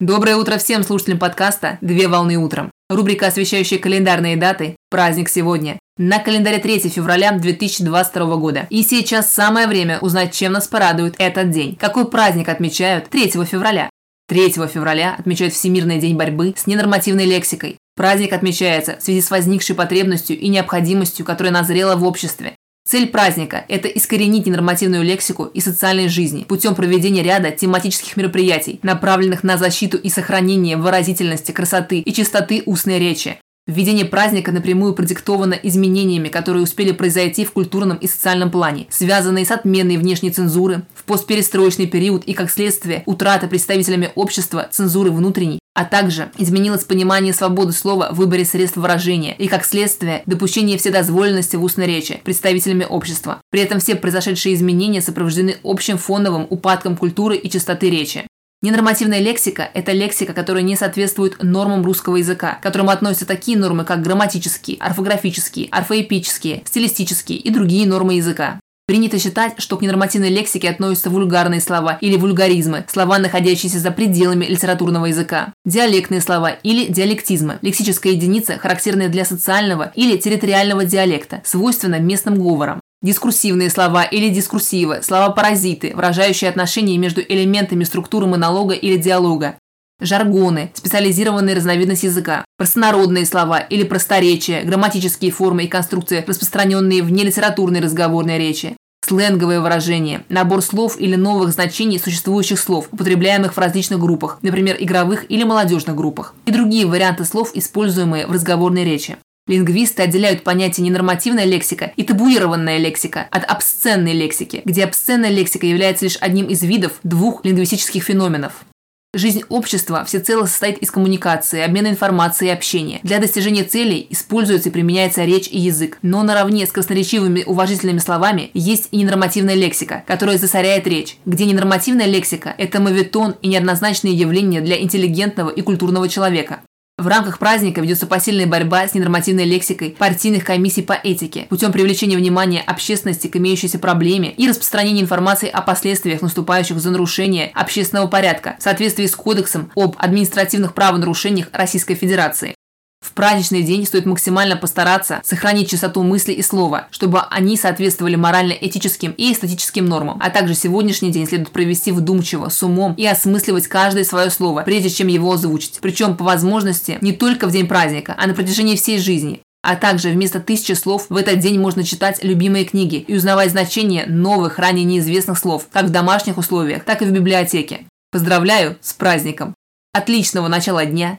Доброе утро всем слушателям подкаста «Две волны утром». Рубрика, освещающая календарные даты «Праздник сегодня». На календаре 3 февраля 2022 года. И сейчас самое время узнать, чем нас порадует этот день. Какой праздник отмечают 3 февраля? 3 февраля отмечают Всемирный день борьбы с ненормативной лексикой. Праздник отмечается в связи с возникшей потребностью и необходимостью, которая назрела в обществе. Цель праздника – это искоренить ненормативную лексику и социальной жизни путем проведения ряда тематических мероприятий, направленных на защиту и сохранение выразительности, красоты и чистоты устной речи. Введение праздника напрямую продиктовано изменениями, которые успели произойти в культурном и социальном плане, связанные с отменой внешней цензуры, в постперестроечный период и, как следствие, утрата представителями общества цензуры внутренней, а также изменилось понимание свободы слова в выборе средств выражения и, как следствие, допущение вседозволенности в устной речи представителями общества. При этом все произошедшие изменения сопровождены общим фоновым упадком культуры и чистоты речи. Ненормативная лексика – это лексика, которая не соответствует нормам русского языка, к которому относятся такие нормы, как грамматические, орфографические, орфоэпические, стилистические и другие нормы языка. Принято считать, что к ненормативной лексике относятся вульгарные слова или вульгаризмы, слова, находящиеся за пределами литературного языка, диалектные слова или диалектизмы, лексическая единица, характерная для социального или территориального диалекта, свойственна местным говорам. Дискурсивные слова или дискурсивы, слова-паразиты, выражающие отношения между элементами структуры монолога или диалога. Жаргоны – специализированные разновидность языка. Простонародные слова или просторечия, грамматические формы и конструкции, распространенные в нелитературной разговорной речи. Сленговые выражения – набор слов или новых значений существующих слов, употребляемых в различных группах, например, игровых или молодежных группах. И другие варианты слов, используемые в разговорной речи. Лингвисты отделяют понятие ненормативная лексика и табуированная лексика от обсценной лексики, где обсценная лексика является лишь одним из видов двух лингвистических феноменов. Жизнь общества всецело состоит из коммуникации, обмена информацией и общения. Для достижения целей используется и применяется речь и язык. Но наравне с красноречивыми уважительными словами есть и ненормативная лексика, которая засоряет речь, где ненормативная лексика – это моветон и неоднозначные явления для интеллигентного и культурного человека. В рамках праздника ведется посильная борьба с ненормативной лексикой партийных комиссий по этике путем привлечения внимания общественности к имеющейся проблеме и распространения информации о последствиях наступающих за нарушение общественного порядка в соответствии с Кодексом об административных правонарушениях Российской Федерации. В праздничный день стоит максимально постараться сохранить чистоту мысли и слова, чтобы они соответствовали морально-этическим и эстетическим нормам. А также сегодняшний день следует провести вдумчиво, с умом и осмысливать каждое свое слово, прежде чем его озвучить. Причем по возможности не только в день праздника, а на протяжении всей жизни. А также вместо тысячи слов в этот день можно читать любимые книги и узнавать значение новых, ранее неизвестных слов, как в домашних условиях, так и в библиотеке. Поздравляю с праздником! Отличного начала дня